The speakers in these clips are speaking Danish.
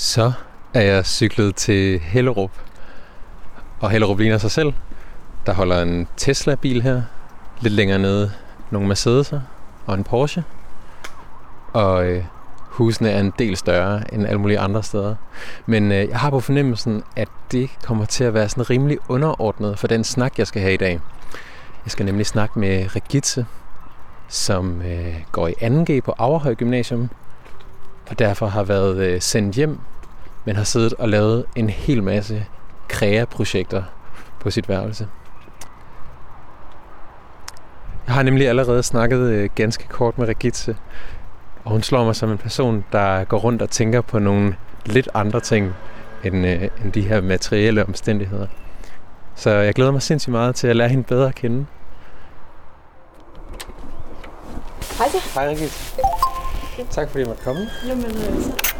Så er jeg cyklet til Hellerup. Og Hellerup ligner sig selv. Der holder en Tesla-bil her. Lidt længere nede nogle Mercedes'er og en Porsche. Og øh, husene er en del større end alle mulige andre steder. Men øh, jeg har på fornemmelsen, at det kommer til at være sådan rimelig underordnet for den snak, jeg skal have i dag. Jeg skal nemlig snakke med Regitze, som øh, går i 2G på Averhøj Gymnasium, og derfor har været øh, sendt hjem, men har siddet og lavet en hel masse krea-projekter på sit værelse. Jeg har nemlig allerede snakket øh, ganske kort med Regitze, og hun slår mig som en person, der går rundt og tænker på nogle lidt andre ting end, øh, end de her materielle omstændigheder. Så jeg glæder mig sindssygt meget til at lære hende bedre at kende. Hej så. Hej Regitze. Tak fordi jeg måtte komme. Jamen, øh, så,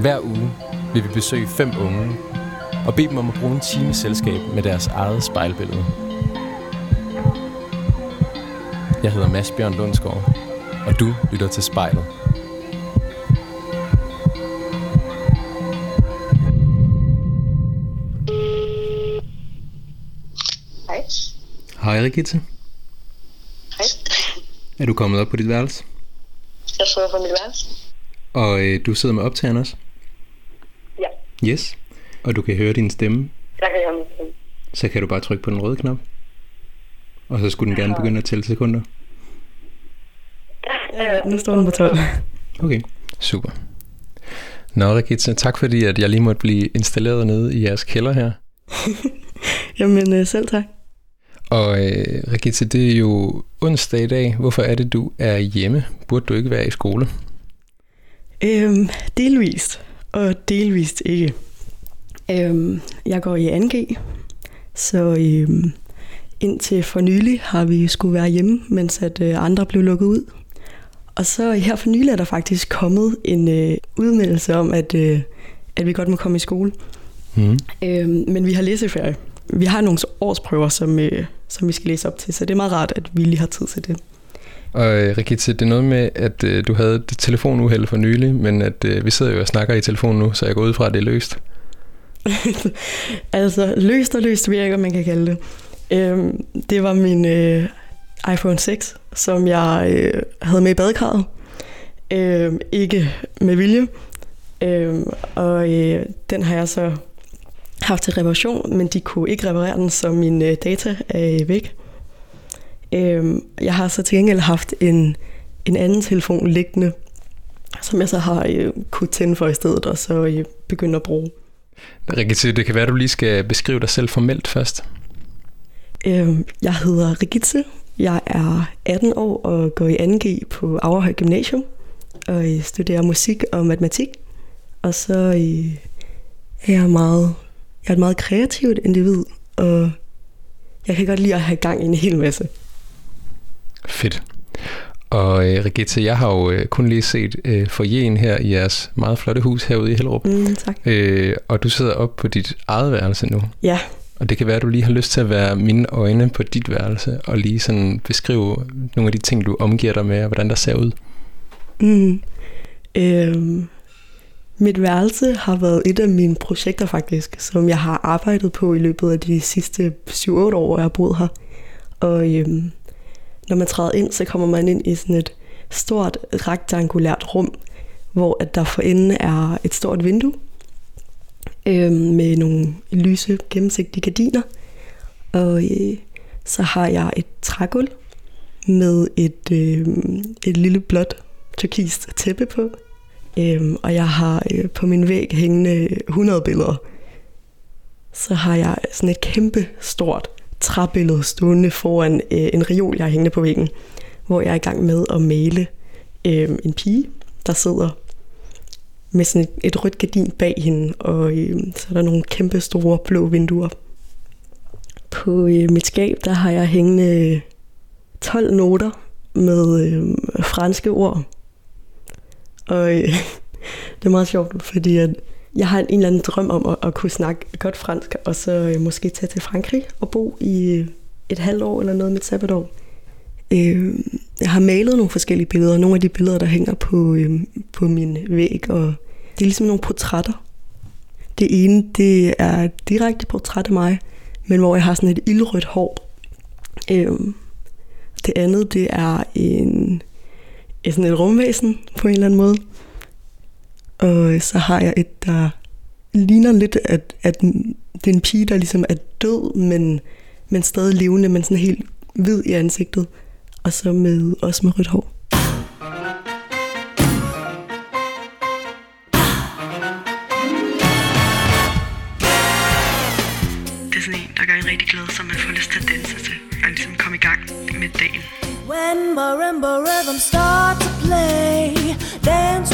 Hver uge vil vi besøge fem unge og bede dem om at bruge en time selskab med deres eget spejlbillede. Jeg hedder Mads Bjørn Lundsgaard, og du lytter til spejlet. Hej. Hej Rigitte. Hej. Er du kommet op på dit værelse? Jeg sidder på mit værelse. Og øh, du sidder med optageren også? Ja, Yes. Og du kan høre din stemme, jeg kan høre min stemme. så kan du bare trykke på den røde knap. Og så skulle den gerne begynde at tælle sekunder. Ja, Nu står den på 12. Okay, super. Nå, Rigitte, tak fordi at jeg lige måtte blive installeret nede i jeres kælder her. Jamen øh, selv tak. Og øh, Rigitte, det er jo onsdag i dag. Hvorfor er det, du er hjemme? Burde du ikke være i skole? Øhm, delvist, og delvist ikke. Øhm, jeg går i 2G, så øhm, indtil for nylig har vi skulle være hjemme, mens at øh, andre blev lukket ud. Og så her for nylig er der faktisk kommet en øh, udmeldelse om, at, øh, at vi godt må komme i skole. Mm. Øhm, men vi har læseferie. Vi har nogle årsprøver, som, øh, som vi skal læse op til, så det er meget rart, at vi lige har tid til det. Og øh, Rigitte, det er noget med, at øh, du havde et telefonuheld for nylig, men at øh, vi sidder jo og snakker i telefonen nu, så jeg går ud fra, at det er løst. altså, løst og løst virker, man kan kalde det. Øhm, det var min øh, iPhone 6, som jeg øh, havde med i badekarret. Øhm, ikke med vilje. Øhm, og øh, den har jeg så haft til reparation, men de kunne ikke reparere den, så mine øh, data er øh, væk. Øhm, jeg har så til gengæld haft en, en anden telefon liggende, som jeg så har øh, kunne tænde for i stedet, og så øh, begynde at bruge. Rigitte, det kan være, at du lige skal beskrive dig selv formelt først. Øhm, Jeg hedder Regitze. Jeg er 18 år og går i 2G på Averhøj Gymnasium og øh, studerer musik og matematik. Og så øh, er jeg meget, jeg er et meget kreativt individ, og jeg kan godt lide at have gang i en hel masse. Fedt. Og øh, Rigitte, jeg har jo øh, kun lige set øh, forjen her i jeres meget flotte hus herude i Hellerup. Mm, tak. Øh, og du sidder op på dit eget værelse nu. Ja, Og det kan være, at du lige har lyst til at være mine øjne på dit værelse, og lige sådan beskrive nogle af de ting, du omgiver dig med, og hvordan der ser ud. Mm. Øhm, mit værelse har været et af mine projekter faktisk, som jeg har arbejdet på i løbet af de sidste 7-8 år, jeg har boet her. Og øhm, når man træder ind, så kommer man ind i sådan et stort rektangulært rum, hvor at der for enden er et stort vindue øh, med nogle lyse, gennemsigtige gardiner. Og øh, så har jeg et trægulv med et, øh, et lille blåt turkist tæppe på. Øhm, og jeg har øh, på min væg hængende 100 billeder. Så har jeg sådan et kæmpe stort træbillede stående foran øh, en reol, jeg har hængende på væggen, hvor jeg er i gang med at male øh, en pige, der sidder med sådan et, et rødt gardin bag hende, og øh, så er der nogle kæmpe store blå vinduer. På øh, mit skab, der har jeg hængende øh, 12 noter med øh, franske ord. Og øh, det er meget sjovt, fordi at jeg har en, en eller anden drøm om at, at kunne snakke godt fransk, og så øh, måske tage til Frankrig og bo i øh, et halvt år eller noget med et sabbatår. Øh, jeg har malet nogle forskellige billeder, nogle af de billeder, der hænger på, øh, på min væg, og det er ligesom nogle portrætter. Det ene, det er et direkte portræt af mig, men hvor jeg har sådan et ildrødt hår. Øh, det andet, det er en, sådan et rumvæsen på en eller anden måde. Og så har jeg et, der ligner lidt, at, at det er en pige, der ligesom er død, men, men stadig levende, men sådan helt hvid i ansigtet. Og så med, også med rødt hår. Det er sådan en, der gør en rigtig glad, som man får lyst til at danse til. Og ligesom komme i gang med dagen. When marimba rhythms start to play, dance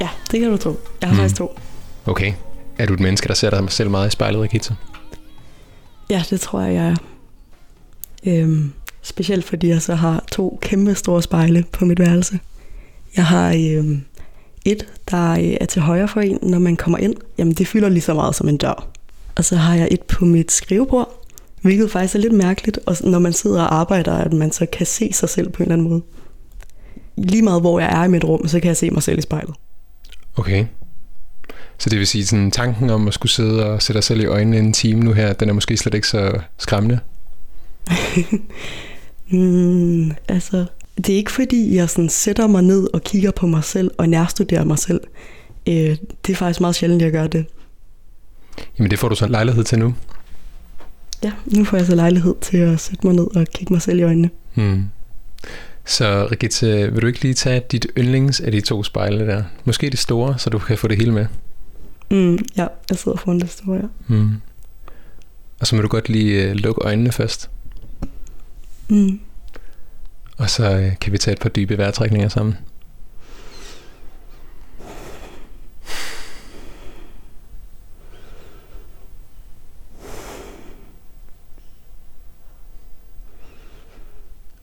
Ja, det kan du tro. Jeg har mm. faktisk to. Okay. Er du et menneske, der ser dig selv meget i spejlet, Regitze? Ja, det tror jeg, jeg er. Øhm, specielt fordi jeg så har to kæmpe store spejle på mit værelse. Jeg har øhm, et, der øh, er til højre for en, når man kommer ind. Jamen, det fylder lige så meget som en dør. Og så har jeg et på mit skrivebord, hvilket faktisk er lidt mærkeligt, og når man sidder og arbejder, at man så kan se sig selv på en eller anden måde. Lige meget hvor jeg er i mit rum, så kan jeg se mig selv i spejlet. Okay. Så det vil sige, sådan tanken om at skulle sidde og sætte dig selv i øjnene en time nu her, den er måske slet ikke så skræmmende? Mm, altså, det er ikke fordi, jeg sådan sætter mig ned og kigger på mig selv og nærstuderer mig selv. Øh, det er faktisk meget sjældent, jeg gør det. Jamen det får du så lejlighed til nu. Ja, nu får jeg så lejlighed til at sætte mig ned og kigge mig selv i øjnene. Hmm. Så Rigitte, vil du ikke lige tage dit yndlings af de to spejle der? Måske det store, så du kan få det hele med. Mm, ja, jeg sidder foran det store, ja. Hmm. Og så må du godt lige uh, lukke øjnene først. Mm. Og så uh, kan vi tage et par dybe vejrtrækninger sammen.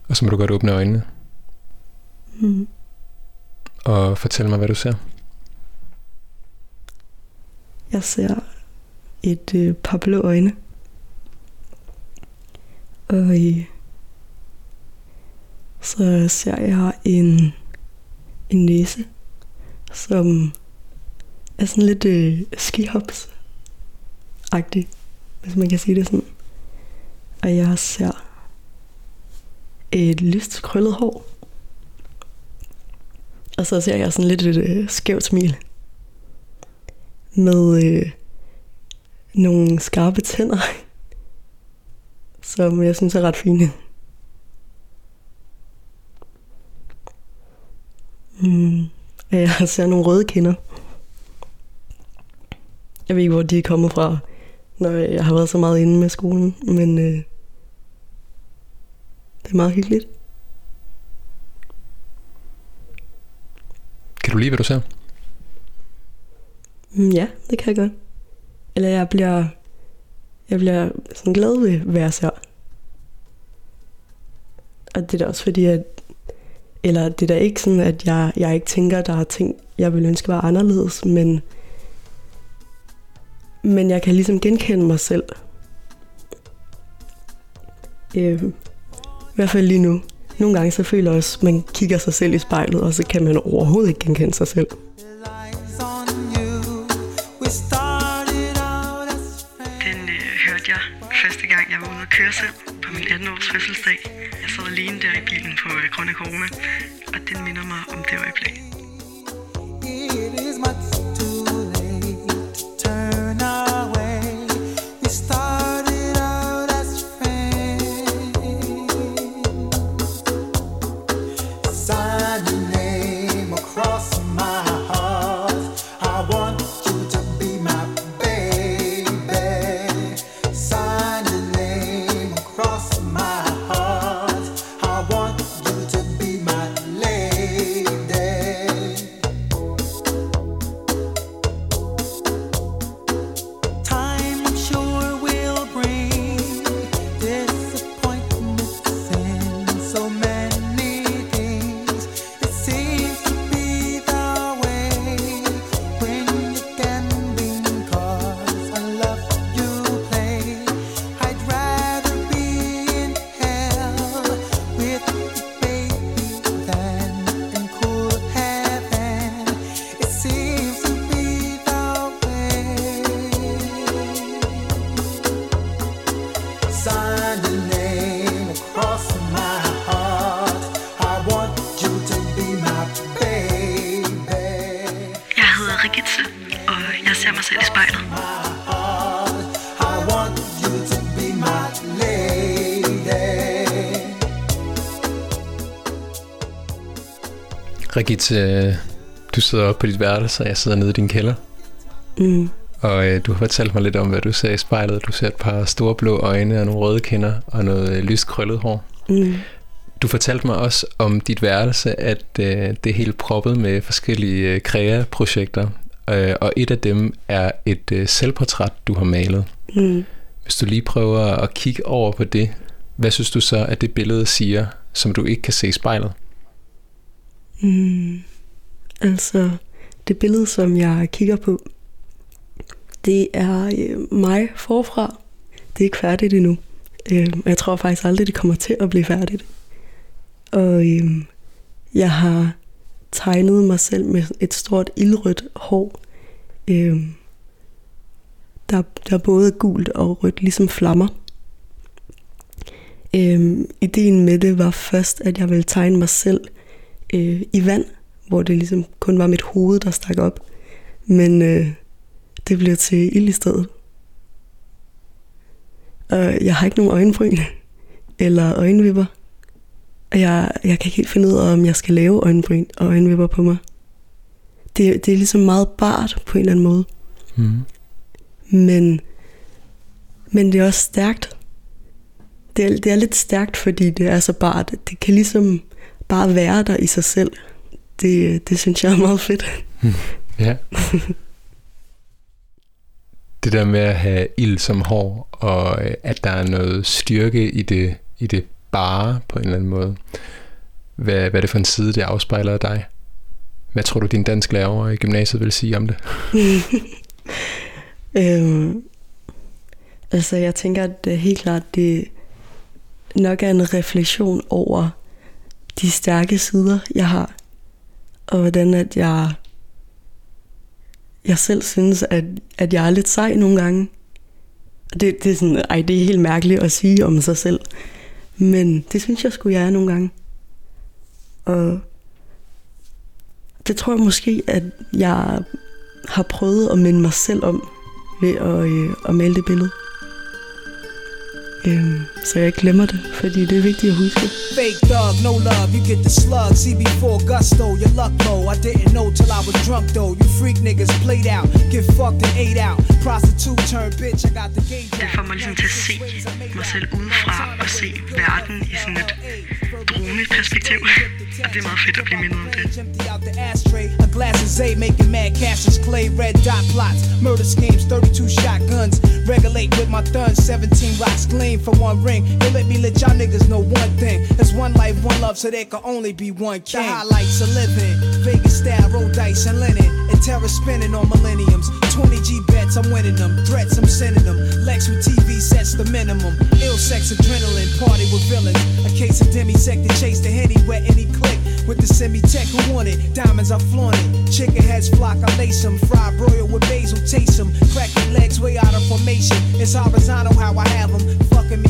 Og så må du godt åbne øjnene. Mm. Og fortæl mig, hvad du ser. Jeg ser et øh, par blå øjne. Og øh, så ser jeg en, en næse, som er sådan lidt øh, skihops-agtig, hvis man kan sige det sådan. Og jeg ser et lyst krøllet hår. Og så ser jeg sådan lidt et øh, skævt smil. Med øh, nogle skarpe tænder, som jeg synes er ret fine. Mm. og Jeg ser nogle røde kinder. Jeg ved ikke, hvor de er kommet fra, når jeg har været så meget inde med skolen, men øh, det er meget hyggeligt. Kan du lide, hvad du ser? Mm, ja, det kan jeg godt. Eller jeg bliver, jeg bliver sådan glad ved, hvad jeg ser. Og det er da også fordi, at, eller det er da ikke sådan, at jeg, jeg ikke tænker, der er ting jeg ville ønske var anderledes, men, men jeg kan ligesom genkende mig selv. Øh, hvert fald lige nu. Nogle gange så føler jeg også, at man kigger sig selv i spejlet, og så kan man overhovedet ikke genkende sig selv. Den øh, hørte jeg første gang, jeg var ude at køre selv på min 18-års fødselsdag. Jeg sad alene der i bilen på øh, grund af corona, og den minder mig om det øjeblik. Regit, øh, du sidder oppe på dit værelse, og jeg sidder nede i din kælder. Mm. Og øh, du har fortalt mig lidt om, hvad du ser i spejlet. Du ser et par store blå øjne og nogle røde kinder og noget øh, lyst krøllet hår. Mm. Du fortalte mig også om dit værelse, at øh, det er helt proppet med forskellige øh, kreaprojekter. Øh, og et af dem er et øh, selvportræt, du har malet. Mm. Hvis du lige prøver at kigge over på det, hvad synes du så, at det billede siger, som du ikke kan se i spejlet? Mm. Altså, det billede, som jeg kigger på, det er øh, mig forfra. Det er ikke færdigt endnu. Øh, jeg tror faktisk aldrig, det kommer til at blive færdigt. Og øh, jeg har tegnet mig selv med et stort ildrødt hår. Øh, der, der er både gult og rødt, ligesom flammer. Øh, ideen med det var først, at jeg ville tegne mig selv øh, i vand, hvor det ligesom kun var mit hoved, der stak op. Men øh, det blev til ild i stedet. Og jeg har ikke nogen øjenbryn eller øjenvipper. Og jeg, jeg kan ikke helt finde ud af, om jeg skal lave øjenbryn og øjenvipper på mig. Det, det er ligesom meget bart på en eller anden måde. Mm. Men, men det er også stærkt. Det er, det er lidt stærkt, fordi det er så bart. Det kan ligesom bare være der i sig selv. Det, det synes jeg er meget fedt. Ja. det der med at have ild som hår, og øh, at der er noget styrke i det, i det bare på en eller anden måde. Hvad, hvad er det for en side, det afspejler af dig? Hvad tror du, din dansk lærer i gymnasiet vil sige om det? Øhm, altså, jeg tænker, at det er helt klart, det nok er en refleksion over de stærke sider, jeg har. Og hvordan at jeg, jeg selv synes, at, at jeg er lidt sej nogle gange. Det, det er sådan, ej, det er helt mærkeligt at sige om sig selv. Men det synes jeg skulle jeg er nogle gange. Og det tror jeg måske, at jeg har prøvet at minde mig selv om ved at, øh, at male det billede. Øhm, så jeg ikke glemmer det, fordi det er vigtigt at huske. Fake thug, no love, you get the slug. CB4 gusto, your luck low. I didn't know till I was drunk though. You freak niggas played out, get fucked and ate out. Prostitute turn bitch, I got the gauge Det får mig ligesom til at se mig selv udefra og se verden i sådan et droneperspektiv. Og det er meget fedt at blive mindet om det. Ashtray, a making mad cashes, clay, red dot plots, murder schemes, 32 shotguns. Regulate with my thuns, 17 rocks gleam for one ring. They let me let y'all niggas know one thing. There's one life, one love, so there can only be one king. The highlights of living, Vegas style, roll dice, and linen, and terror spinning on millenniums. 20 G bets, I'm winning them. Threats, I'm sending them. Lex with TV sets the minimum. Ill sex, adrenaline, party with villains. A case of demisec to chase the henny wet any click. With the semi tech who want it, diamonds I flaunt it. Chicken heads flock, I lace them. Fried broil with basil, taste them. Crack your legs way out of formation. It's horizontal how I have them.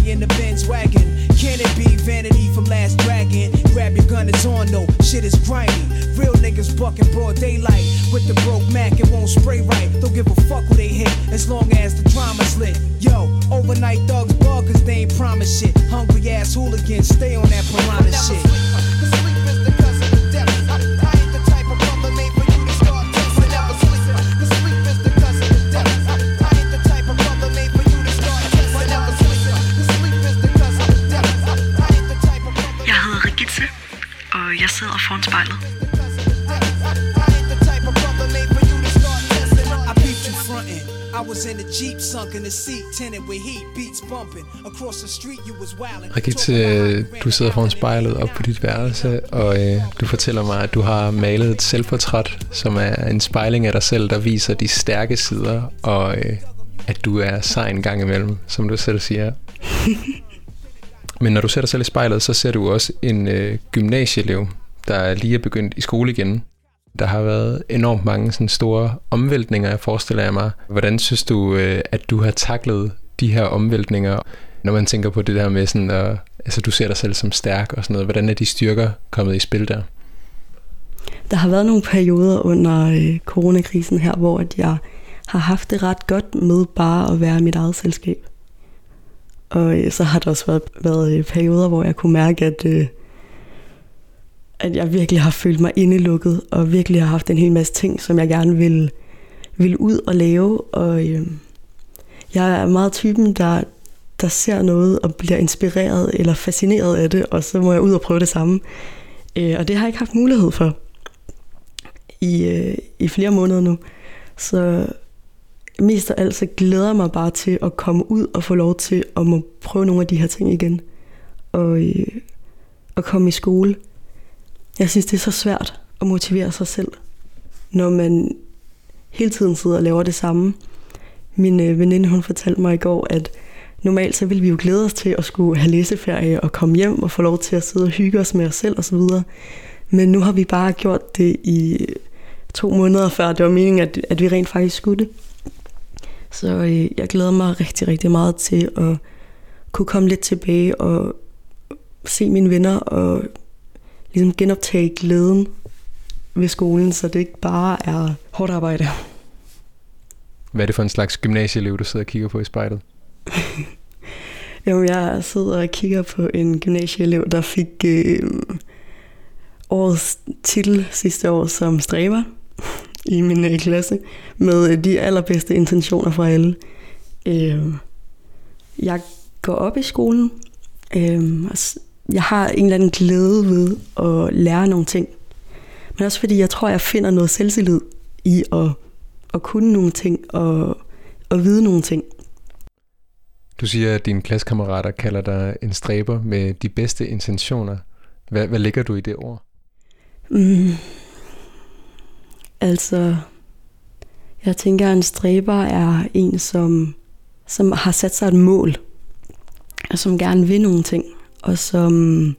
In the Benz wagon. Can it be vanity from Last Dragon? Grab your gun, it's on though. Shit is grimy. Real niggas bucking broad daylight. With the broke Mac, it won't spray right. Don't give a fuck who they hit, as long as the drama's lit. Yo, overnight thugs bug, cause they ain't promise shit. Hungry ass hooligans, stay on that piranha shit. Was wildin'. Rigitte, du sidder foran spejlet op på dit værelse, og øh, du fortæller mig, at du har malet et selvportræt, som er en spejling af dig selv, der viser de stærke sider, og øh, at du er sej en gang imellem, som du selv siger. Men når du ser dig selv i spejlet, så ser du også en øh, gymnasieelev, der lige er begyndt i skole igen. Der har været enormt mange sådan store omvæltninger, jeg forestiller jeg mig. Hvordan synes du, øh, at du har taklet de her omvæltninger, når man tænker på det der med sådan, at, altså du ser dig selv som stærk og sådan noget. Hvordan er de styrker kommet i spil der? Der har været nogle perioder under øh, coronakrisen her, hvor at jeg har haft det ret godt med bare at være mit eget selskab. Og øh, så har der også været, været perioder, hvor jeg kunne mærke, at, øh, at jeg virkelig har følt mig indelukket, og virkelig har haft en hel masse ting, som jeg gerne vil, vil ud og lave. Og øh, jeg er meget typen, der, der ser noget og bliver inspireret eller fascineret af det, og så må jeg ud og prøve det samme. Øh, og det har jeg ikke haft mulighed for i, øh, i flere måneder nu. Så mest af alt så glæder jeg mig bare til at komme ud og få lov til at må prøve nogle af de her ting igen. Og, øh, og komme i skole. Jeg synes, det er så svært at motivere sig selv, når man hele tiden sidder og laver det samme. Min øh, veninde, hun fortalte mig i går, at normalt så ville vi jo glæde os til at skulle have læseferie og komme hjem og få lov til at sidde og hygge os med os selv osv. Men nu har vi bare gjort det i to måneder før det var meningen, at, at vi rent faktisk skulle det. Så øh, jeg glæder mig rigtig, rigtig meget til at kunne komme lidt tilbage og se mine venner og ligesom genoptage glæden ved skolen, så det ikke bare er hårdt arbejde. Hvad er det for en slags gymnasieelev, du sidder og kigger på i spejlet? Jamen, jeg sidder og kigger på en gymnasieelev, der fik øh, årets titel sidste år som stræber i min øh, klasse, med øh, de allerbedste intentioner fra alle. Øh, jeg går op i skolen. Øh, og jeg har en eller anden glæde ved at lære nogle ting. Men også fordi jeg tror, jeg finder noget selvtillid i at, at kunne nogle ting og at vide nogle ting. Du siger, at dine klassekammerater kalder dig en stræber med de bedste intentioner. Hvad, hvad ligger du i det ord? Mm. Altså, jeg tænker, at en stræber er en, som, som har sat sig et mål, og som gerne vil nogle ting, og som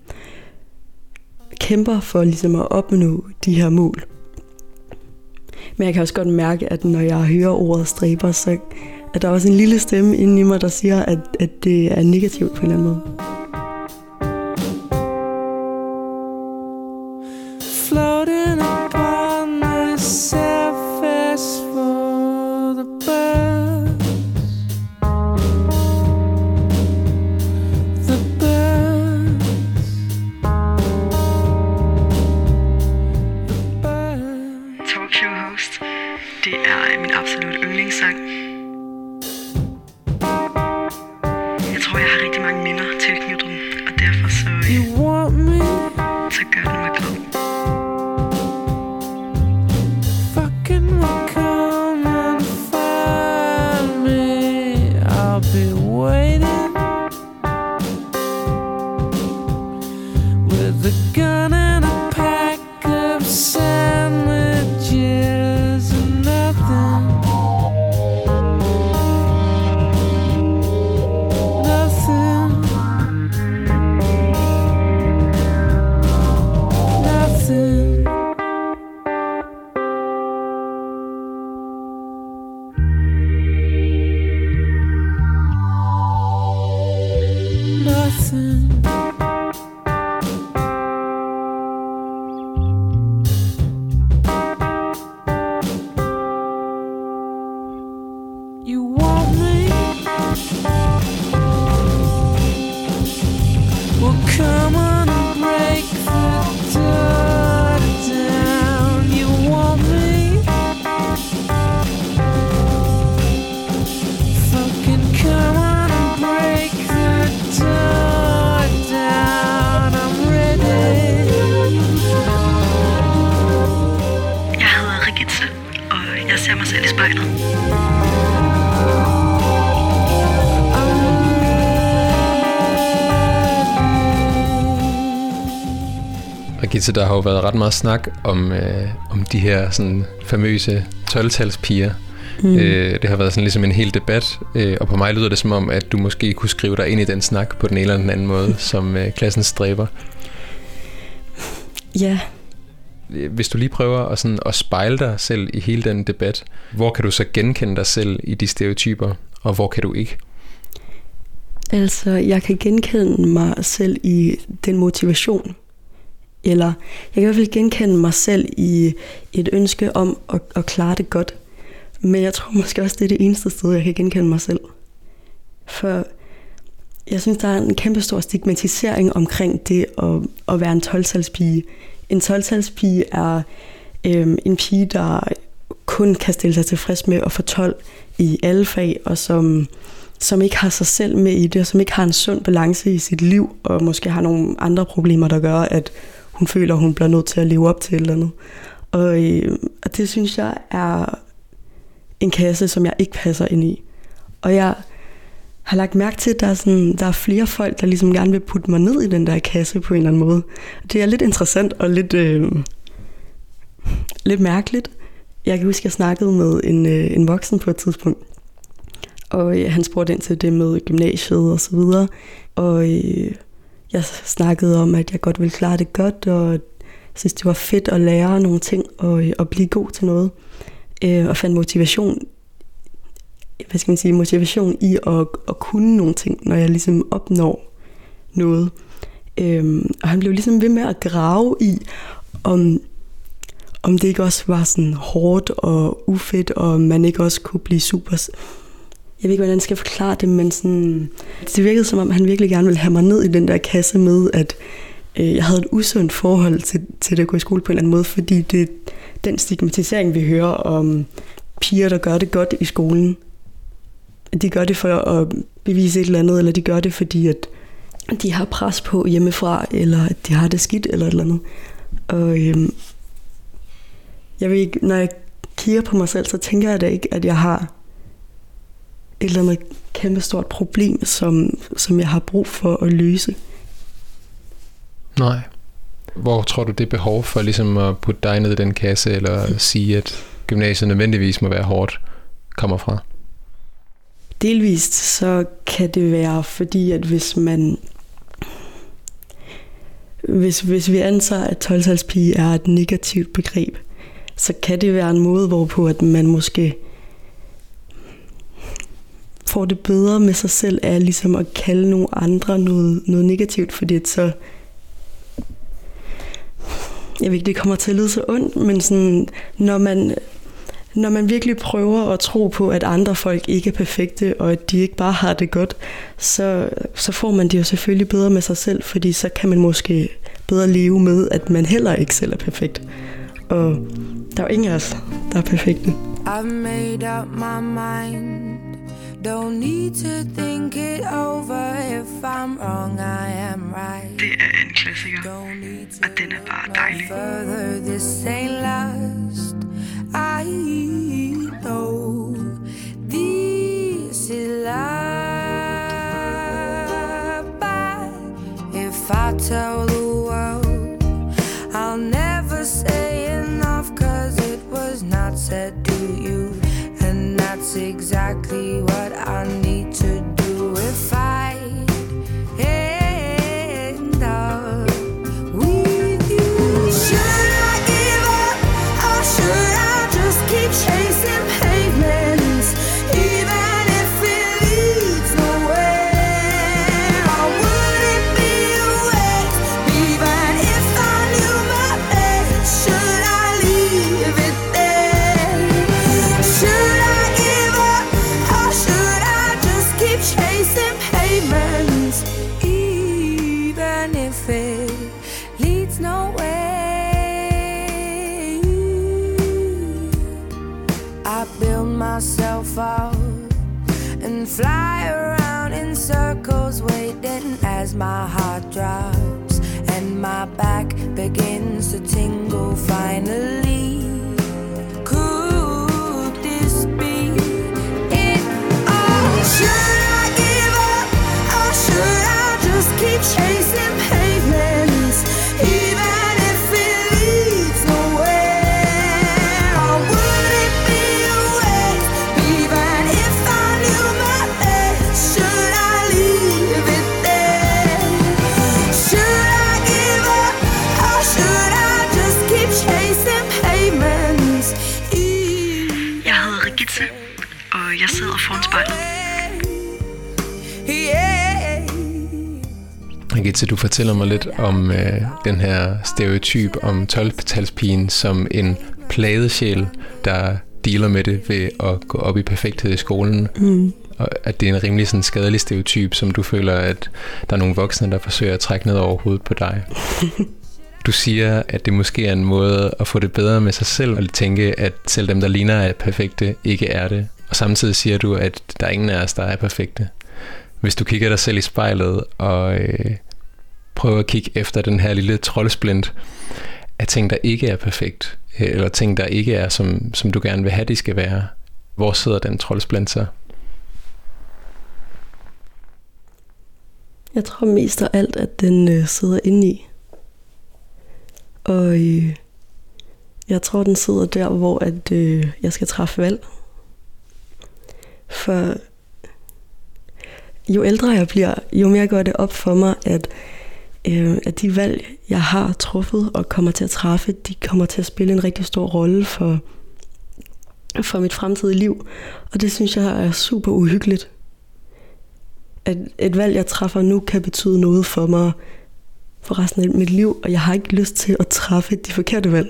kæmper for ligesom at opnå de her mål. Men jeg kan også godt mærke, at når jeg hører ordet stræber, så er der også en lille stemme inde i mig, der siger, at, at det er negativt på en eller anden måde. Og Gitte, der har jo været ret meget snak om, øh, om de her sådan, famøse 12-talspiger. Mm. Øh, det har været sådan ligesom en hel debat, øh, og på mig lyder det som om, at du måske kunne skrive dig ind i den snak på den ene eller den anden måde, som øh, klassens stræber. Ja, Øh, Hvis du lige prøver at, sådan, at spejle dig selv i hele den debat, hvor kan du så genkende dig selv i de stereotyper, og hvor kan du ikke? altså jeg kan genkende mig selv i den motivation. Eller jeg kan i hvert fald genkende mig selv i et ønske om at, at klare det godt. Men jeg tror måske også, det er det eneste sted, jeg kan genkende mig selv. For jeg synes, der er en kæmpe stor stigmatisering omkring det at, at være en 12-talspige. En 12-talspige er øhm, en pige, der kun kan stille sig tilfreds med at få 12 i alle fag, og som, som ikke har sig selv med i det, og som ikke har en sund balance i sit liv, og måske har nogle andre problemer, der gør, at hun føler, hun bliver nødt til at leve op til et eller andet. Og, øh, og det synes jeg er en kasse, som jeg ikke passer ind i. Og jeg har lagt mærke til, at der er, sådan, der er flere folk, der ligesom gerne vil putte mig ned i den der kasse på en eller anden måde. Det er lidt interessant og lidt, øh, lidt mærkeligt. Jeg kan huske, at jeg snakkede med en, øh, en voksen på et tidspunkt, og øh, han spurgte ind til det med gymnasiet og så videre. Og øh, jeg snakkede om, at jeg godt ville klare det godt, og jeg synes, det var fedt at lære nogle ting og, og blive god til noget. Øh, og fandt motivation hvad skal man sige, motivation i at, at kunne nogle ting, når jeg ligesom opnår noget. Øh, og han blev ligesom ved med at grave i, om, om det ikke også var sådan hårdt og ufedt, og man ikke også kunne blive super... Jeg ved ikke, hvordan jeg skal forklare det, men sådan, det virkede som om, han virkelig gerne ville have mig ned i den der kasse med, at øh, jeg havde et usundt forhold til, til det at gå i skole på en eller anden måde, fordi det den stigmatisering, vi hører om piger, der gør det godt i skolen, de gør det for at bevise et eller andet, eller de gør det, fordi at de har pres på hjemmefra, eller at de har det skidt, eller et eller andet. Og øhm, jeg ved ikke, når jeg kigger på mig selv, så tænker jeg da ikke, at jeg har et eller andet kæmpe stort problem, som, som jeg har brug for at løse. Nej. Hvor tror du, det behov for ligesom at putte dig ned i den kasse, eller sige, at gymnasiet nødvendigvis må være hårdt, kommer fra? Delvist så kan det være, fordi at hvis man hvis, hvis vi antager, at 12-talspige er et negativt begreb, så kan det være en måde, hvorpå at man måske får det bedre med sig selv, er ligesom at kalde nogle andre noget, noget negativt, fordi det så jeg ved ikke, det kommer til at lyde så ondt, men sådan, når man når man virkelig prøver at tro på, at andre folk ikke er perfekte, og at de ikke bare har det godt, så, så får man det jo selvfølgelig bedre med sig selv, fordi så kan man måske bedre leve med, at man heller ikke selv er perfekt. Og der er jo ingen af os, der er perfekte. I've made up my mind. Don't need to think it over. If I'm wrong, I am right. Det er en klassiker, Don't need to og den er bare dejlig. further. This ain't last. I know this is love. But if I tell the world, I'll never say enough, cause it was not said to you. That's exactly what I need build myself up and fly around in circles, waiting as my heart drops and my back begins to tingle finally. Could this be it? Oh, should I give up? Or should I just keep chasing? Regitze, du fortæller mig lidt om øh, den her stereotyp om 12-talspigen som en plaget sjæl, der dealer med det ved at gå op i perfekthed i skolen. Mm. Og at det er en rimelig sådan skadelig stereotyp, som du føler, at der er nogle voksne, der forsøger at trække ned over hovedet på dig. Du siger, at det måske er en måde at få det bedre med sig selv, og tænke, at selv dem, der ligner er perfekte, ikke er det. Og samtidig siger du, at der er ingen af os, der er perfekte. Hvis du kigger dig selv i spejlet og øh, prøver at kigge efter den her lille troldsplint af ting, der ikke er perfekt, øh, eller ting, der ikke er, som, som du gerne vil have, de skal være, hvor sidder den troldsplint så? Jeg tror mest af alt, at den øh, sidder inde i. Og øh, jeg tror, den sidder der, hvor at, øh, jeg skal træffe valg. For jo ældre jeg bliver, jo mere går det op for mig, at, øh, at de valg, jeg har truffet og kommer til at træffe, de kommer til at spille en rigtig stor rolle for, for mit fremtidige liv. Og det synes jeg er super uhyggeligt at et valg, jeg træffer nu, kan betyde noget for mig for resten af mit liv, og jeg har ikke lyst til at træffe de forkerte valg.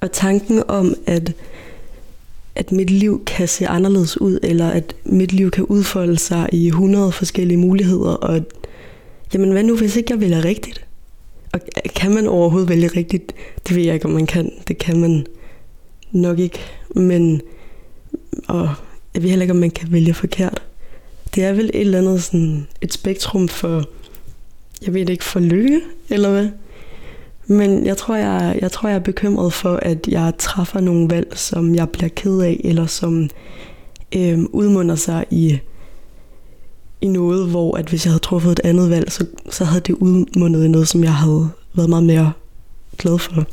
Og tanken om, at, at mit liv kan se anderledes ud, eller at mit liv kan udfolde sig i 100 forskellige muligheder, og at, jamen hvad nu, hvis ikke jeg vælger rigtigt? Og øh, kan man overhovedet vælge rigtigt? Det ved jeg ikke, om man kan. Det kan man nok ikke. Men, og jeg ved heller ikke, om man kan vælge forkert det er vel et eller andet sådan et spektrum for, jeg ved ikke, for lykke, eller hvad? Men jeg tror, jeg, jeg tror, jeg er bekymret for, at jeg træffer nogle valg, som jeg bliver ked af, eller som øhm, udmunder sig i, i noget, hvor at hvis jeg havde truffet et andet valg, så, så havde det udmundet i noget, som jeg havde været meget mere glad for.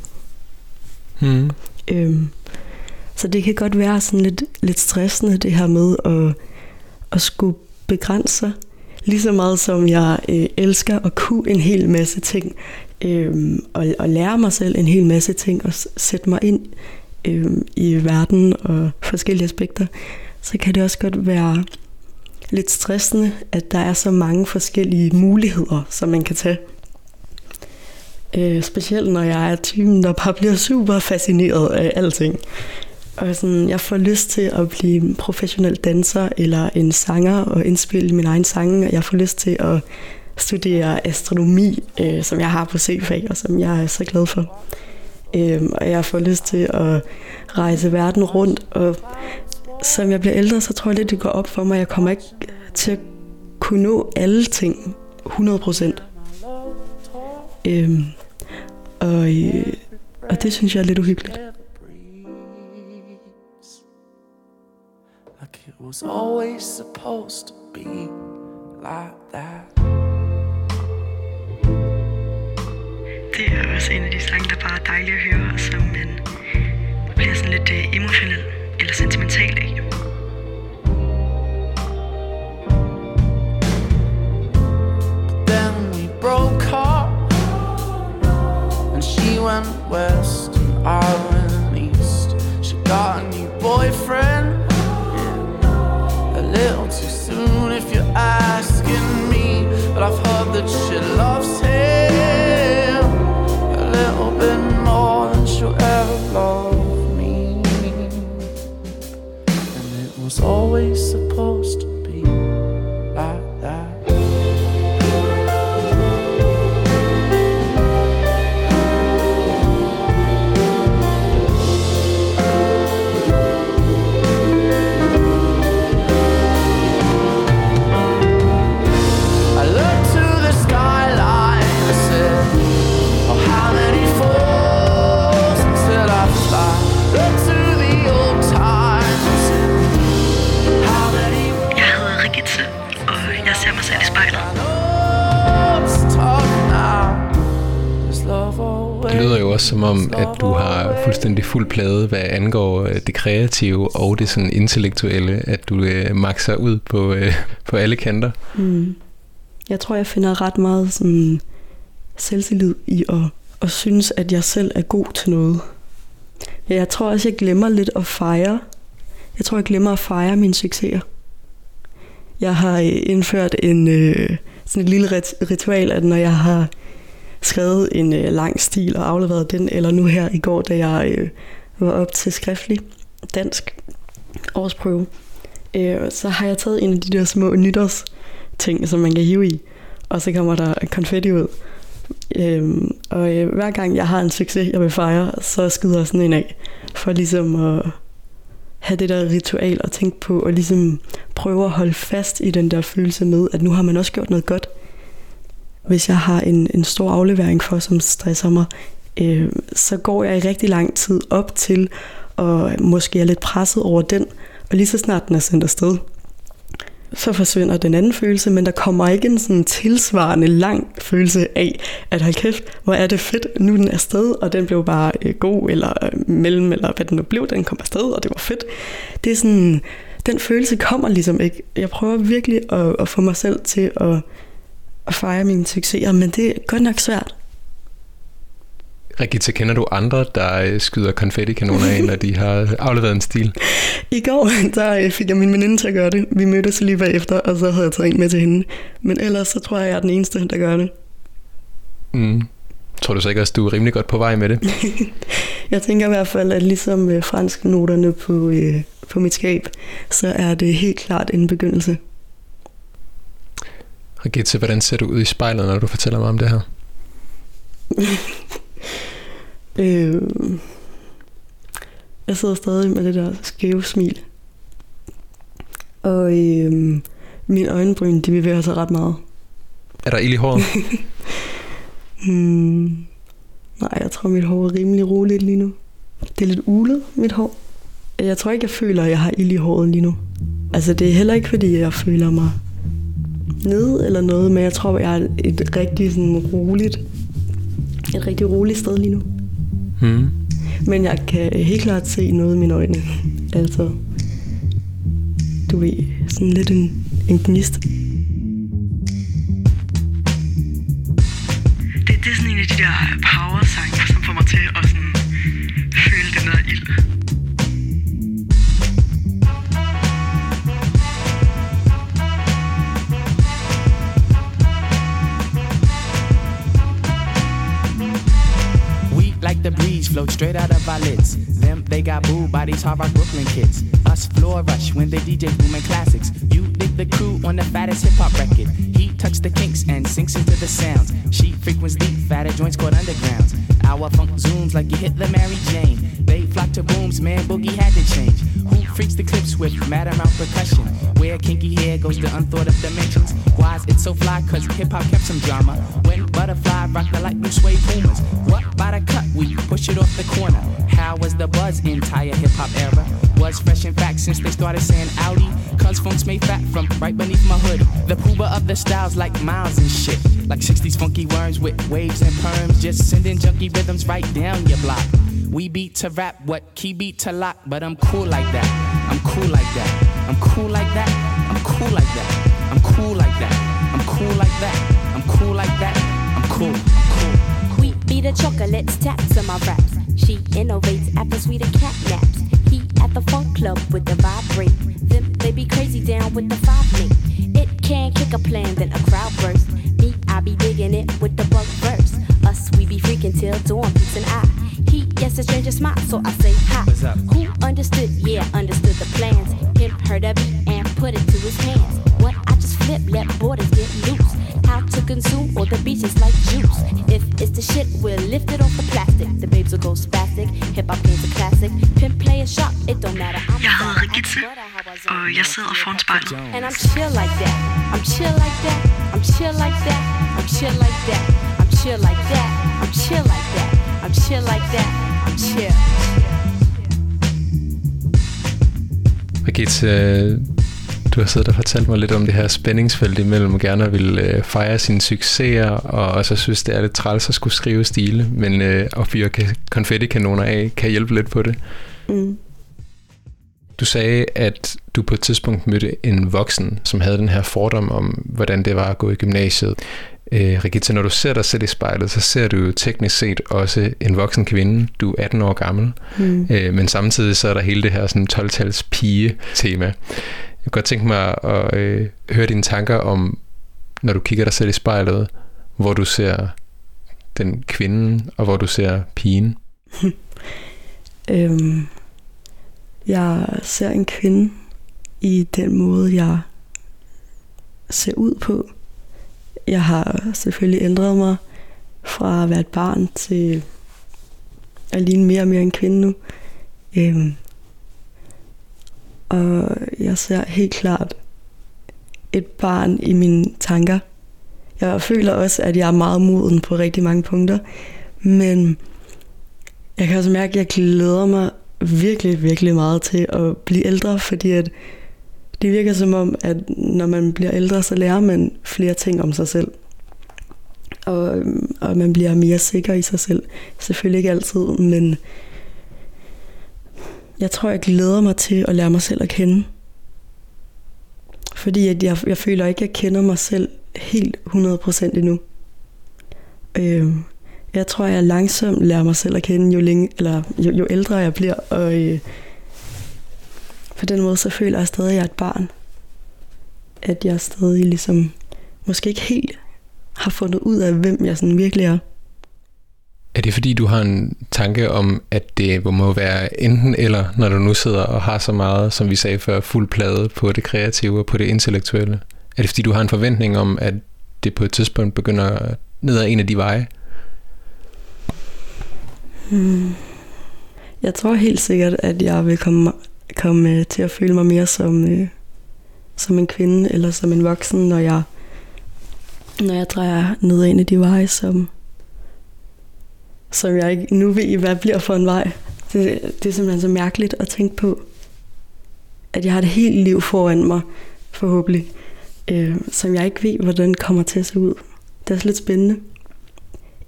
Mm. Øhm, så det kan godt være sådan lidt, lidt stressende, det her med at, at skulle begrænse sig. Lige så meget som jeg øh, elsker at kunne en hel masse ting, øh, og, og lære mig selv en hel masse ting, og sætte mig ind øh, i verden og forskellige aspekter, så kan det også godt være lidt stressende, at der er så mange forskellige muligheder, som man kan tage. Øh, specielt når jeg er typen, der bare bliver super fascineret af alting. Og sådan, jeg får lyst til at blive professionel danser eller en sanger og indspille min egen sange. Og jeg får lyst til at studere astronomi, øh, som jeg har på C-fag, og som jeg er så glad for. Øh, og jeg får lyst til at rejse verden rundt. Og som jeg bliver ældre, så tror jeg lidt, det går op for mig. Jeg kommer ikke til at kunne nå alle ting 100 procent. Øh, og, øh, og det synes jeg er lidt uhyggeligt. Like it was always supposed to be like that. Det er også en af de sange, der bare er dejlige at høre, og som man bliver sådan lidt øh, emotionel eller sentimental af. Then we broke up, and she went west, and I went east. She got a new boyfriend. A little too soon, if you're asking me, but I've heard that she loves him always som om, at du har fuldstændig fuld plade, hvad angår øh, det kreative og det sådan intellektuelle, at du øh, makser ud på, øh, på alle kanter. Mm. Jeg tror, jeg finder ret meget sådan selvtillid i at, at synes, at jeg selv er god til noget. Jeg tror også, jeg glemmer lidt at fejre Jeg tror, jeg glemmer at fejre mine succeser. Jeg har øh, indført en, øh, sådan et lille rit- ritual, at når jeg har skrevet en øh, lang stil og afleveret den, eller nu her i går, da jeg øh, var op til skriftlig dansk årsprøve, øh, så har jeg taget en af de der små nytårs ting, som man kan hive i, og så kommer der konfetti ud. Øhm, og øh, hver gang jeg har en succes, jeg vil fejre, så skyder jeg sådan en af, for ligesom at have det der ritual og tænke på, og ligesom prøve at holde fast i den der følelse med, at nu har man også gjort noget godt. Hvis jeg har en, en stor aflevering for, som stresser mig, øh, så går jeg i rigtig lang tid op til, og måske er lidt presset over den, og lige så snart den er sendt afsted, så forsvinder den anden følelse, men der kommer ikke en sådan tilsvarende lang følelse af, at hold kæft, hvor er det fedt, nu den er afsted, og den blev bare øh, god, eller øh, mellem, eller hvad den nu blev, den kom afsted, og det var fedt. Det er sådan, den følelse kommer ligesom ikke. Jeg prøver virkelig at, at få mig selv til at, at fejre mine succeser, men det er godt nok svært. Regitze, kender du andre, der øh, skyder konfettikanoner af, når de har afleveret en stil? I går, der øh, fik jeg min veninde til at gøre det. Vi mødtes lige bagefter, og så havde jeg taget en med til hende. Men ellers så tror jeg, jeg er den eneste, der gør det. Mm. Tror du så ikke også, du er rimelig godt på vej med det? Jeg tænker i hvert fald, at ligesom øh, fransknoterne på, øh, på mit skab, så er det helt klart en begyndelse. Regitze, hvordan ser du ud i spejlet, når du fortæller mig om det her? Øh, jeg sidder stadig med det der skæve smil. Og øh, mine øjenbryn, de bevæger sig ret meget. Er der ild i håret? Hmm, nej, jeg tror, mit hår er rimelig roligt lige nu. Det er lidt ulet, mit hår. Jeg tror ikke, jeg føler, at jeg har ild i håret lige nu. Altså, det er heller ikke, fordi jeg føler mig nede eller noget, men jeg tror, jeg er et rigtig sådan roligt, et rigtig roligt sted lige nu. Hmm. Men jeg kan helt klart se noget i mine øjne. Altså, du ved, sådan lidt en, en gnist. Det, det er sådan en af de der power-sange, som får mig til at like the breeze, float straight out of our lids. Them, they got booed by these hard rock Brooklyn kids. Us floor rush when they DJ booming classics. You dig the crew on the fattest hip hop record. He tucks the kinks and sinks into the sounds. She frequents deep, fatter joints called undergrounds. Our funk zooms like you hit the Mary Jane. They flock to booms, man, boogie had to change. Who freaks the clips with mad amount percussion? Where kinky hair goes to unthought of dimensions. Why's it so fly? Cause hip hop kept some drama. When butterfly rock the light blue suede pumas. What by the cut? We push it off the corner. How was the buzz entire hip hop era? Was fresh in fact since they started saying Audi. Cause funk's made fat from right beneath my hood. The pooba of the styles like miles and shit. Like 60s funky worms with waves and perms. Just sending junky rhythms right down your block. We beat to rap, what key beat to lock, but I'm cool like that. I'm cool like that. I'm cool like that. I'm cool like that. I'm cool like that. I'm cool like that. I'm cool like that. I'm cool. I'm cool. Wheat beat the chocolates, taps on my raps. She innovates after sweeter cat naps. He at the funk club with the vibrate. Them they be crazy down with the five me. It can kick a plan, then a crowd burst. Me, I be digging it with the bug verse. Us, we be freaking till dawn, peace and I. He, yes, a stranger smile, so I say hi. What's up? Who understood? Yeah, understood the plans. Heard of it and put it to his hands. What I just flip, let borders get loose. How to consume all the beaches like juice. If it's the shit, we'll lift it off the plastic. The babes will go spastic. Hip hop game's a classic. Pimp play a shot, it don't matter. I'm Jeg hedder dog. Regitze, og jeg sidder foran spejlet. And I'm chill like that. I'm chill like that. I'm chill like that. I'm chill like that. I'm chill like that. I'm chill like that. I'm chill like that. I'm chill. Regitze, du har siddet og fortalt mig lidt om det her spændingsfelt imellem gerne at ville øh, fejre sine succeser, og også synes, det er lidt træls at skulle skrive stile, men øh, at fyre ka- konfettikanoner af kan hjælpe lidt på det. Mm. Du sagde, at du på et tidspunkt mødte en voksen, som havde den her fordom om, hvordan det var at gå i gymnasiet. Øh, Regita, når du ser dig selv i spejlet, så ser du jo teknisk set også en voksen kvinde. Du er 18 år gammel, Mm. øh, men samtidig så er der hele det her sådan 12-tals pige-tema. Jeg kunne godt tænke mig at øh, høre dine tanker om, når du kigger dig selv i spejlet, hvor du ser den kvinde, og hvor du ser pigen. Øhm, jeg ser en kvinde i den måde, jeg ser ud på. Jeg har selvfølgelig ændret mig fra at være et barn til at ligne mere og mere en kvinde nu. Øhm, og jeg ser helt klart et barn i mine tanker. Jeg føler også, at jeg er meget moden på rigtig mange punkter. Men jeg kan også mærke, at jeg glæder mig virkelig, virkelig meget til at blive ældre, fordi at det virker som om, at når man bliver ældre, så lærer man flere ting om sig selv. Og, og man bliver mere sikker i sig selv. Selvfølgelig ikke altid, men jeg tror, jeg glæder mig til at lære mig selv at kende. Fordi at jeg, jeg føler ikke, at jeg kender mig selv helt 100% endnu. Øh, jeg tror, jeg langsomt lærer mig selv at kende, jo, længe, eller jo, jo ældre jeg bliver. Og øh, på den måde, så føler jeg stadig, at jeg er et barn. At jeg stadig ligesom, måske ikke helt har fundet ud af, hvem jeg sådan virkelig er. Er det fordi, du har en tanke om, at det må være enten eller, når du nu sidder og har så meget, som vi sagde før, fuld plade på det kreative og på det intellektuelle? Er det fordi, du har en forventning om, at det på et tidspunkt begynder ned ad en af de veje? Hmm. Jeg tror helt sikkert, at jeg vil komme, komme øh, til at føle mig mere som, øh, som en kvinde eller som en voksen, når jeg, når jeg drejer ned ind i de veje, som, som jeg ikke nu ved, hvad bliver for en vej. Det, det er simpelthen så mærkeligt at tænke på, at jeg har et helt liv foran mig, forhåbentlig, øh, som jeg ikke ved, hvordan kommer til at se ud. Det er også lidt spændende.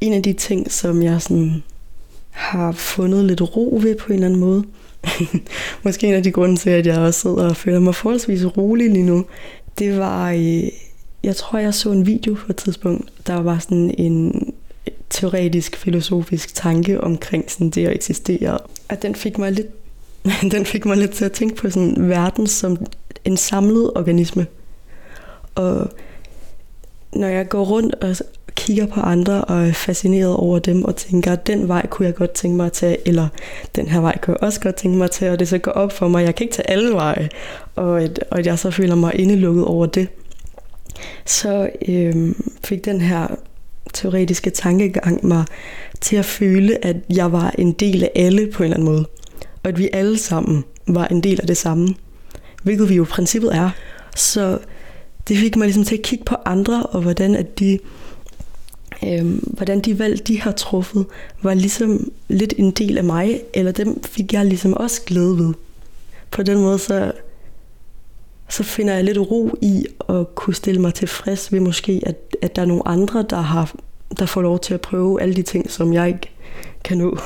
En af de ting, som jeg sådan har fundet lidt ro ved på en eller anden måde, måske en af de grunde til, at jeg også sidder og føler mig forholdsvis rolig lige nu, det var, øh, jeg tror, jeg så en video på et tidspunkt, der var sådan en teoretisk, filosofisk tanke omkring sådan det at eksistere. Og den fik mig lidt, den fik mig lidt til at tænke på sådan verden som en samlet organisme. Og når jeg går rundt og kigger på andre og er fascineret over dem og tænker, at den vej kunne jeg godt tænke mig at tage, eller den her vej kunne jeg også godt tænke mig at tage, og det så går op for mig, jeg kan ikke tage alle veje, og at, og at jeg så føler mig indelukket over det. Så øh, fik den her teoretiske tankegang mig til at føle, at jeg var en del af alle på en eller anden måde. Og at vi alle sammen var en del af det samme. Hvilket vi jo i princippet er. Så det fik mig ligesom til at kigge på andre, og hvordan at de, øh, hvordan de valg, de har truffet, var ligesom lidt en del af mig, eller dem fik jeg ligesom også glæde ved. På den måde, så, så finder jeg lidt ro i at kunne stille mig tilfreds ved måske, at, at der er nogle andre, der, har, der får lov til at prøve alle de ting, som jeg ikke kan nå.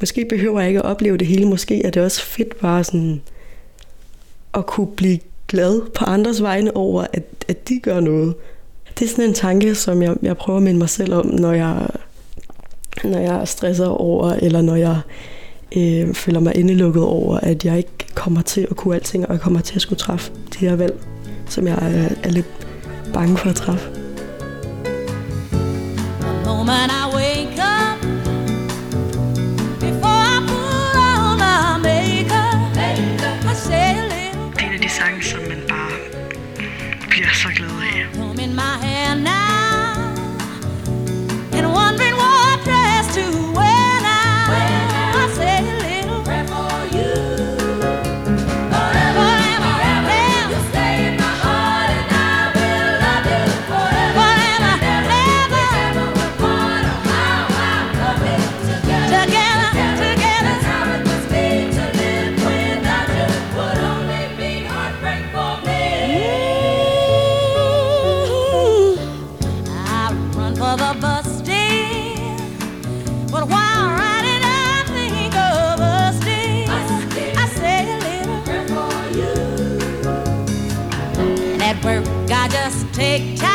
Måske behøver jeg ikke at opleve det hele. Måske er det også fedt bare sådan at kunne blive glad på andres vegne over, at, at de gør noget. Det er sådan en tanke, som jeg, jeg prøver at minde mig selv om, når jeg, når jeg stresser over, eller når jeg øh, føler mig indelukket over, at jeg ikke kommer til at kunne alting, og jeg kommer til at skulle træffe de her valg, som jeg er, er lidt bange for at træffe. The moment I take time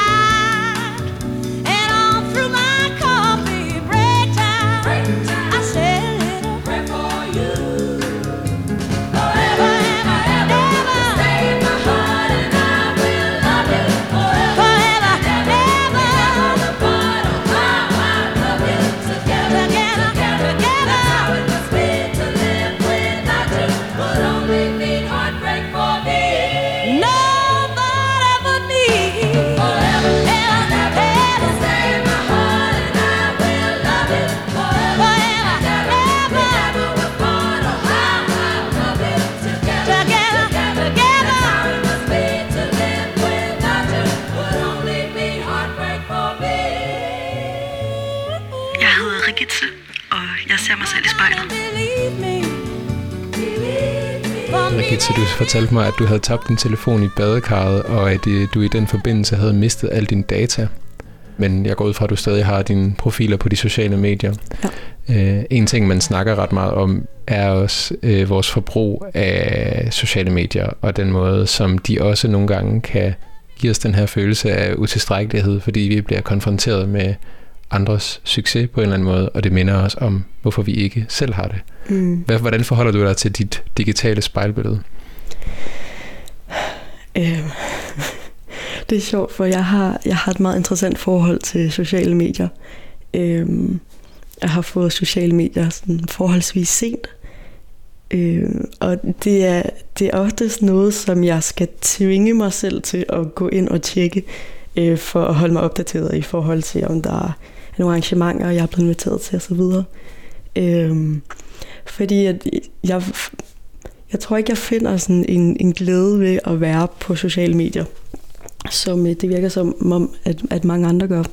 fortalte mig, at du havde tabt din telefon i badekarret, og at øh, du i den forbindelse havde mistet al din data. Men jeg går ud fra, at du stadig har dine profiler på de sociale medier. Ja. Øh, en ting, man snakker ret meget om, er også øh, vores forbrug af sociale medier, og den måde, som de også nogle gange kan give os den her følelse af utilstrækkelighed, fordi vi bliver konfronteret med andres succes på en eller anden måde, og det minder os om, hvorfor vi ikke selv har det. Mm. Hvad, hvordan forholder du dig til dit digitale spejlbillede? Øh, det er sjovt, for jeg har, jeg har et meget interessant forhold til sociale medier. Øh, jeg har fået sociale medier sådan forholdsvis sent. Øh, og det er, det er oftest noget, som jeg skal tvinge mig selv til at gå ind og tjekke, øh, for at holde mig opdateret i forhold til, om der er nogle arrangementer, jeg er blevet inviteret til osv. Øh, fordi at jeg, jeg tror ikke, jeg finder sådan en, en glæde ved at være på sociale medier, som øh, det virker som om, at, at mange andre gør.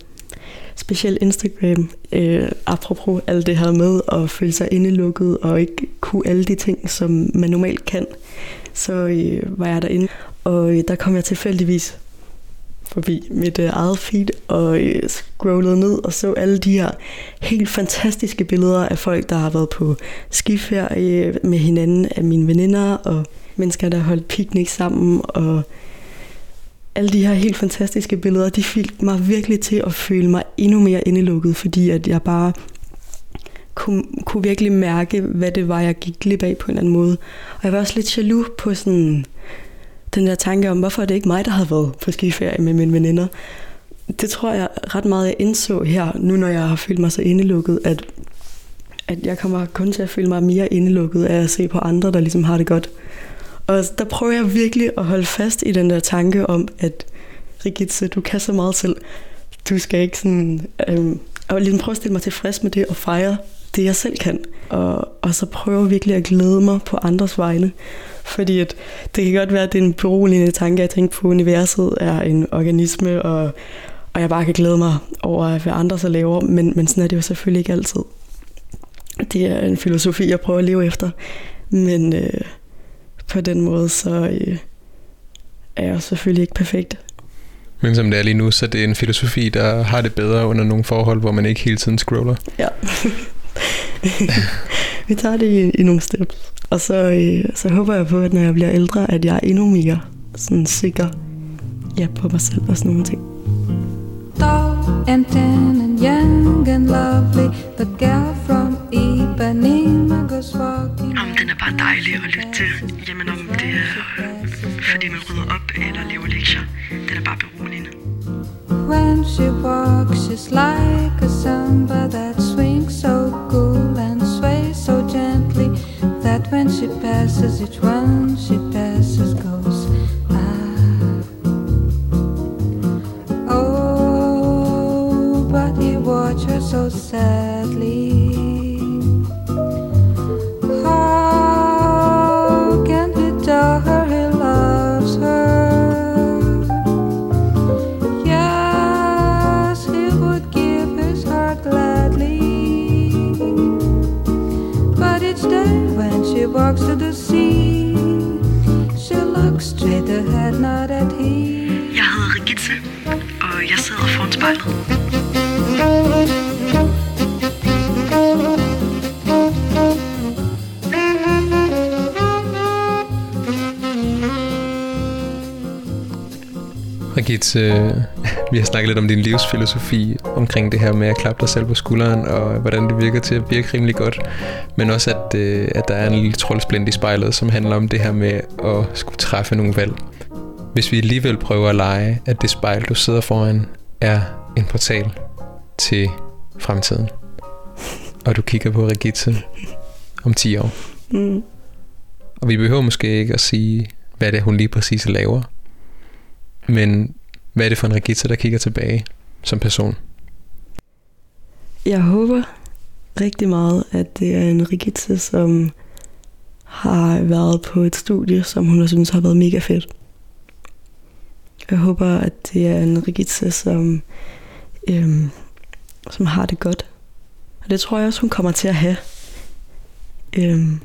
Specielt Instagram, øh, apropos alt det her med at føle sig indelukket og ikke kunne alle de ting, som man normalt kan, så øh, var jeg derinde. Og øh, der kom jeg tilfældigvis forbi mit øh, eget feed og øh, scrollede ned og så alle de her helt fantastiske billeder af folk, der har været på skiferie øh, med hinanden, af mine veninder og mennesker, der har holdt picnic sammen og alle de her helt fantastiske billeder, de fik mig virkelig til at føle mig endnu mere indelukket, fordi at jeg bare kunne, kunne virkelig mærke, hvad det var, jeg gik glip af på en eller anden måde. Og jeg var også lidt jaloux på sådan den der tanke om, hvorfor er det ikke mig, der havde været på skiferie med mine veninder. Det tror jeg ret meget, jeg indså her, nu når jeg har følt mig så indelukket, at, at jeg kommer kun til at føle mig mere indelukket af at se på andre, der ligesom har det godt. Og der prøver jeg virkelig at holde fast i den der tanke om, at Rigitze, du kan så meget selv. Du skal ikke sådan... Øhm, og ligesom prøve at stille mig tilfreds med det og fejre det, jeg selv kan. Og, og så prøve virkelig at glæde mig på andres vegne. Fordi at det kan godt være, at det er en beroligende tanke, at tænke på, at universet er en organisme, og, og jeg bare kan glæde mig over, hvad andre så laver. Men, men sådan er det jo selvfølgelig ikke altid. Det er en filosofi, jeg prøver at leve efter. Men øh, på den måde, så øh, er jeg selvfølgelig ikke perfekt. Men som det er lige nu, så det er en filosofi, der har det bedre under nogle forhold, hvor man ikke hele tiden scroller. Ja. Vi tager det i, i nogle steps. Og så, øh, så håber jeg på, at når jeg bliver ældre, at jeg er endnu mere sådan sikker ja, på mig selv og sådan nogle ting. Tall and tan and young and lovely, the girl from Ipanema goes walking. Om den er bare dejlig at lytte til. Jamen om det er, øh, fordi man rydder op eller laver lektier. Den er bare beroligende. When she walks, she's like a samba that swings so cool that when she passes, each one she passes goes. Ah. Oh, but he watch her so sadly. How Jeg hedder Rigitte, og jeg sidder foran spejlet. Rigitte, øh, vi har snakket lidt om din livsfilosofi omkring det her med at klappe dig selv på skulderen, og hvordan det virker til at virke rimelig godt. Men også, at, øh, at der er en lille troldsplint i spejlet, som handler om det her med at skulle træffe nogle valg. Hvis vi alligevel prøver at lege, at det spejl, du sidder foran, er en portal til fremtiden, og du kigger på Rigitte om 10 år. Mm. Og vi behøver måske ikke at sige, hvad det er, hun lige præcis laver. Men hvad er det for en Rigitta, der kigger tilbage som person? Jeg håber rigtig meget, at det er en Rigitta, som har været på et studie, som hun har synes har været mega fedt. Jeg håber, at det er en Rigitta, som, øhm, som har det godt. Og det tror jeg også, hun kommer til at have. Øhm,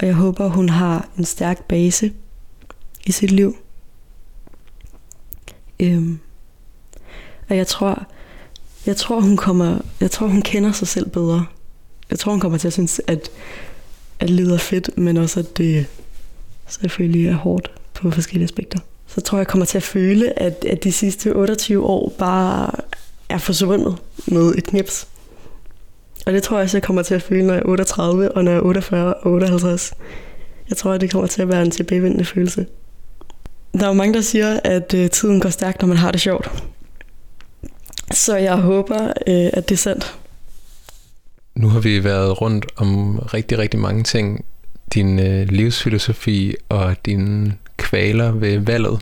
Og jeg håber, hun har en stærk base i sit liv. Øhm. Og jeg tror, jeg tror, hun kommer, jeg tror, hun kender sig selv bedre. Jeg tror, hun kommer til at synes, at, at livet er fedt, men også, at det selvfølgelig er hårdt på forskellige aspekter. Så tror jeg, jeg kommer til at føle, at, at de sidste 28 år bare er forsvundet med et knips. Og det tror jeg også, jeg kommer til at føle, når jeg er 38, og når jeg er 48 og 58. Jeg tror, at det kommer til at være en tilbagevendende følelse. Der er jo mange, der siger, at øh, tiden går stærkt, når man har det sjovt. Så jeg håber, øh, at det er sandt. Nu har vi været rundt om rigtig, rigtig mange ting. Din øh, livsfilosofi og dine kvaler ved valget.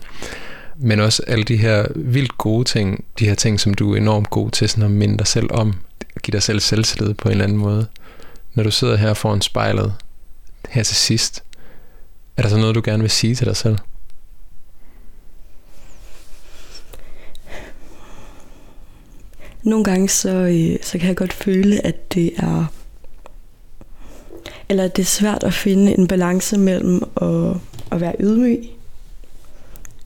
Men også alle de her vildt gode ting, de her ting, som du er enormt god til sådan at minde dig selv om, give dig selv selvtillid på en eller anden måde. Når du sidder her foran spejlet, her til sidst, er der så noget, du gerne vil sige til dig selv? Nogle gange så, øh, så kan jeg godt føle, at det er eller at det er svært at finde en balance mellem at, at være ydmyg.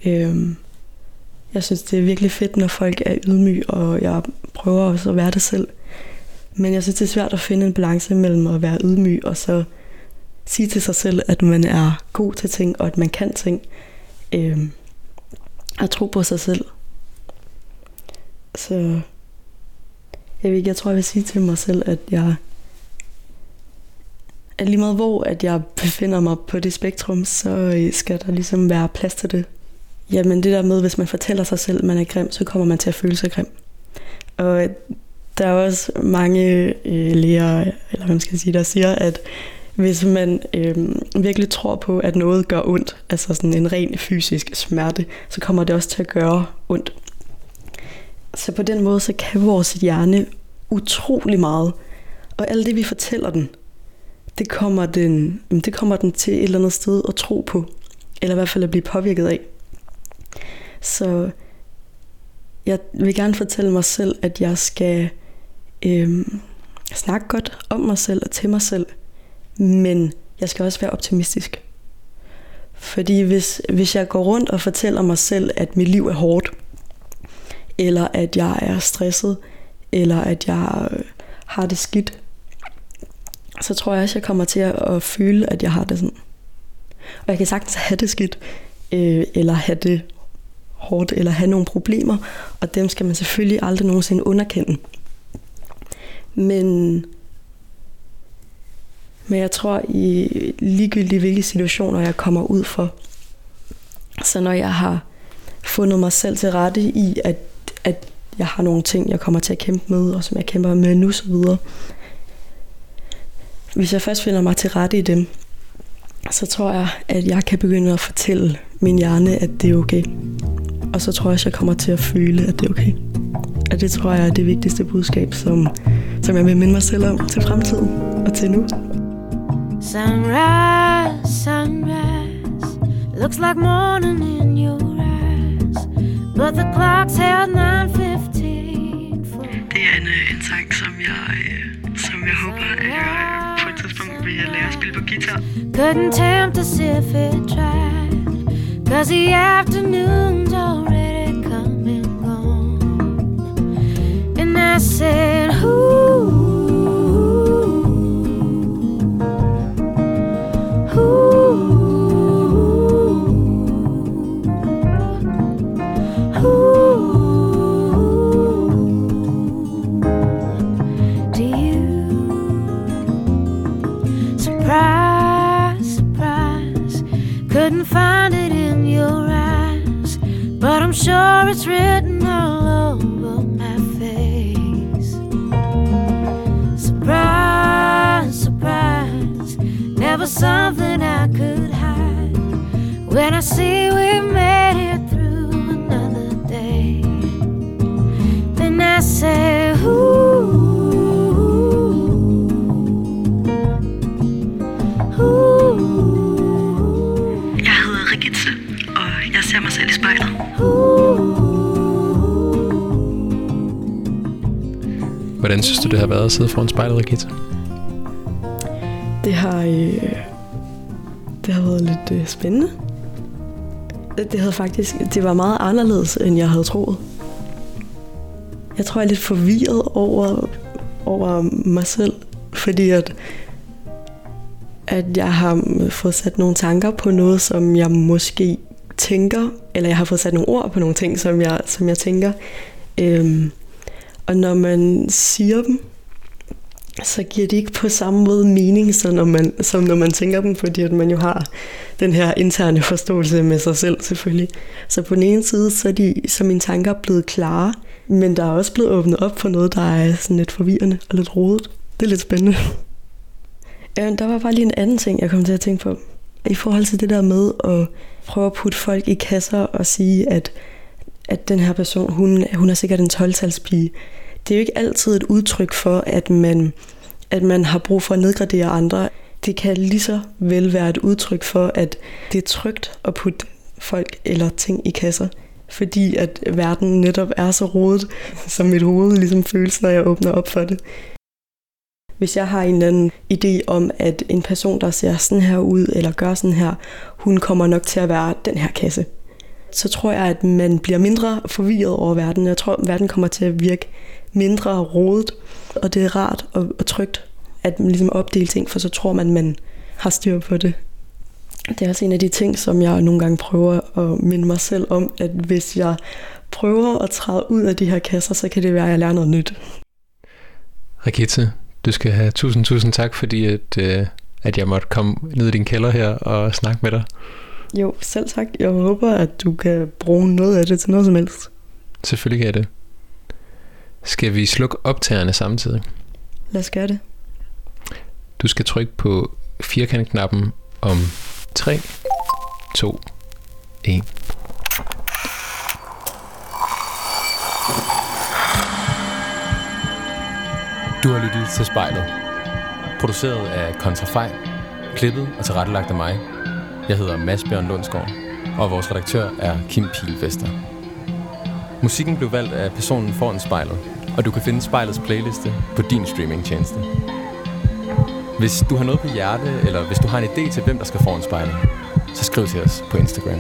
Øhm, jeg synes, det er virkelig fedt, når folk er ydmyg, og jeg prøver også at være det selv. Men jeg synes, det er svært at finde en balance mellem at være ydmyg og så sige til sig selv, at man er god til ting, og at man kan ting. Øhm, og tro på sig selv. Så jeg, ved ikke, jeg tror, jeg vil sige til mig selv, at jeg at lige meget hvor at jeg befinder mig på det spektrum, så øh, skal der ligesom være plads til det. Jamen det der med, hvis man fortæller sig selv, at man er grim, så kommer man til at føle sig grim. Og der er også mange øh, læger, eller hvad man skal sige, der siger, at hvis man øh, virkelig tror på, at noget gør ondt, altså sådan en ren fysisk smerte, så kommer det også til at gøre ondt. Så på den måde, så kan vores hjerne utrolig meget. Og alt det, vi fortæller den, det kommer den, det kommer den til et eller andet sted at tro på. Eller i hvert fald at blive påvirket af. Så jeg vil gerne fortælle mig selv, at jeg skal øhm, snakke godt om mig selv og til mig selv. Men jeg skal også være optimistisk. Fordi hvis, hvis jeg går rundt og fortæller mig selv, at mit liv er hårdt, eller at jeg er stresset, eller at jeg øh, har det skidt, så tror jeg også, jeg kommer til at, at føle, at jeg har det sådan. Og jeg kan sagtens have det skidt, øh, eller have det hårdt, eller have nogle problemer, og dem skal man selvfølgelig aldrig nogensinde underkende. Men, men jeg tror, i ligegyldigt hvilke situationer jeg kommer ud for, så når jeg har fundet mig selv til rette i, at, at jeg har nogle ting, jeg kommer til at kæmpe med, og som jeg kæmper med nu, så videre, hvis jeg først finder mig til rette i dem, så tror jeg, at jeg kan begynde at fortælle min hjerne, at det er okay. Og så tror jeg også, jeg kommer til at føle, at det er okay. Og det tror jeg er det vigtigste budskab, som, som jeg vil minde mig selv om til fremtiden og til nu. Sunrise, sunrise, looks like morning in your but the clock's held 9:15. Det er en, øh, en sang, som jeg, øh, som jeg håber, at jeg på et tidspunkt vil lære at spille på guitar. Couldn't tempt us if it tried, cause the afternoon's already come and gone. And I said, Ooh, find it in your eyes, but I'm sure it's written all over my face. Surprise, surprise, never something I could hide. When I see we made Hvordan synes du, det har været at sidde foran spejlet, Rikita? Det har, øh, Det har været lidt øh, spændende. Det havde faktisk, det var meget anderledes, end jeg havde troet. Jeg tror, jeg er lidt forvirret over, over mig selv, fordi at, at jeg har fået sat nogle tanker på noget, som jeg måske tænker, eller jeg har fået sat nogle ord på nogle ting, som jeg, som jeg tænker. Øhm, og når man siger dem, så giver de ikke på samme måde mening, så når man, som når man tænker dem, fordi at man jo har den her interne forståelse med sig selv selvfølgelig. Så på den ene side, så er, de, så er mine tanker blevet klare, men der er også blevet åbnet op for noget, der er sådan lidt forvirrende og lidt rodet. Det er lidt spændende. Ja, der var bare lige en anden ting, jeg kom til at tænke på. I forhold til det der med at prøve at putte folk i kasser og sige, at, at den her person, hun, hun er sikkert en 12-talspige. Det er jo ikke altid et udtryk for, at man, at man har brug for at nedgradere andre. Det kan lige så vel være et udtryk for, at det er trygt at putte folk eller ting i kasser. Fordi at verden netop er så rodet, som mit hoved ligesom føles, når jeg åbner op for det. Hvis jeg har en eller anden idé om, at en person, der ser sådan her ud, eller gør sådan her, hun kommer nok til at være den her kasse, så tror jeg, at man bliver mindre forvirret over verden. Jeg tror, at verden kommer til at virke mindre rodet, og det er rart og, og trygt at man ligesom opdele ting, for så tror man, man har styr på det. Det er også en af de ting, som jeg nogle gange prøver at minde mig selv om, at hvis jeg prøver at træde ud af de her kasser, så kan det være, at jeg lærer noget nyt. Rikita, du skal have tusind, tusind tak, fordi at, øh, at jeg måtte komme ned i din kælder her og snakke med dig. Jo, selv tak. Jeg håber, at du kan bruge noget af det til noget som helst. Selvfølgelig kan jeg det. Skal vi slukke optagerne samtidig? Lad os gøre det. Du skal trykke på firkantknappen om 3, 2, 1. Du har lyttet til spejlet. Produceret af Kontrafej, klippet og tilrettelagt af mig. Jeg hedder Mads Bjørn Lundsgaard, og vores redaktør er Kim Pilvester. Musikken blev valgt af personen foran spejlet, og du kan finde spejlets playliste på din streamingtjeneste. Hvis du har noget på hjerte, eller hvis du har en idé til, hvem der skal foran spejlet, så skriv til os på Instagram.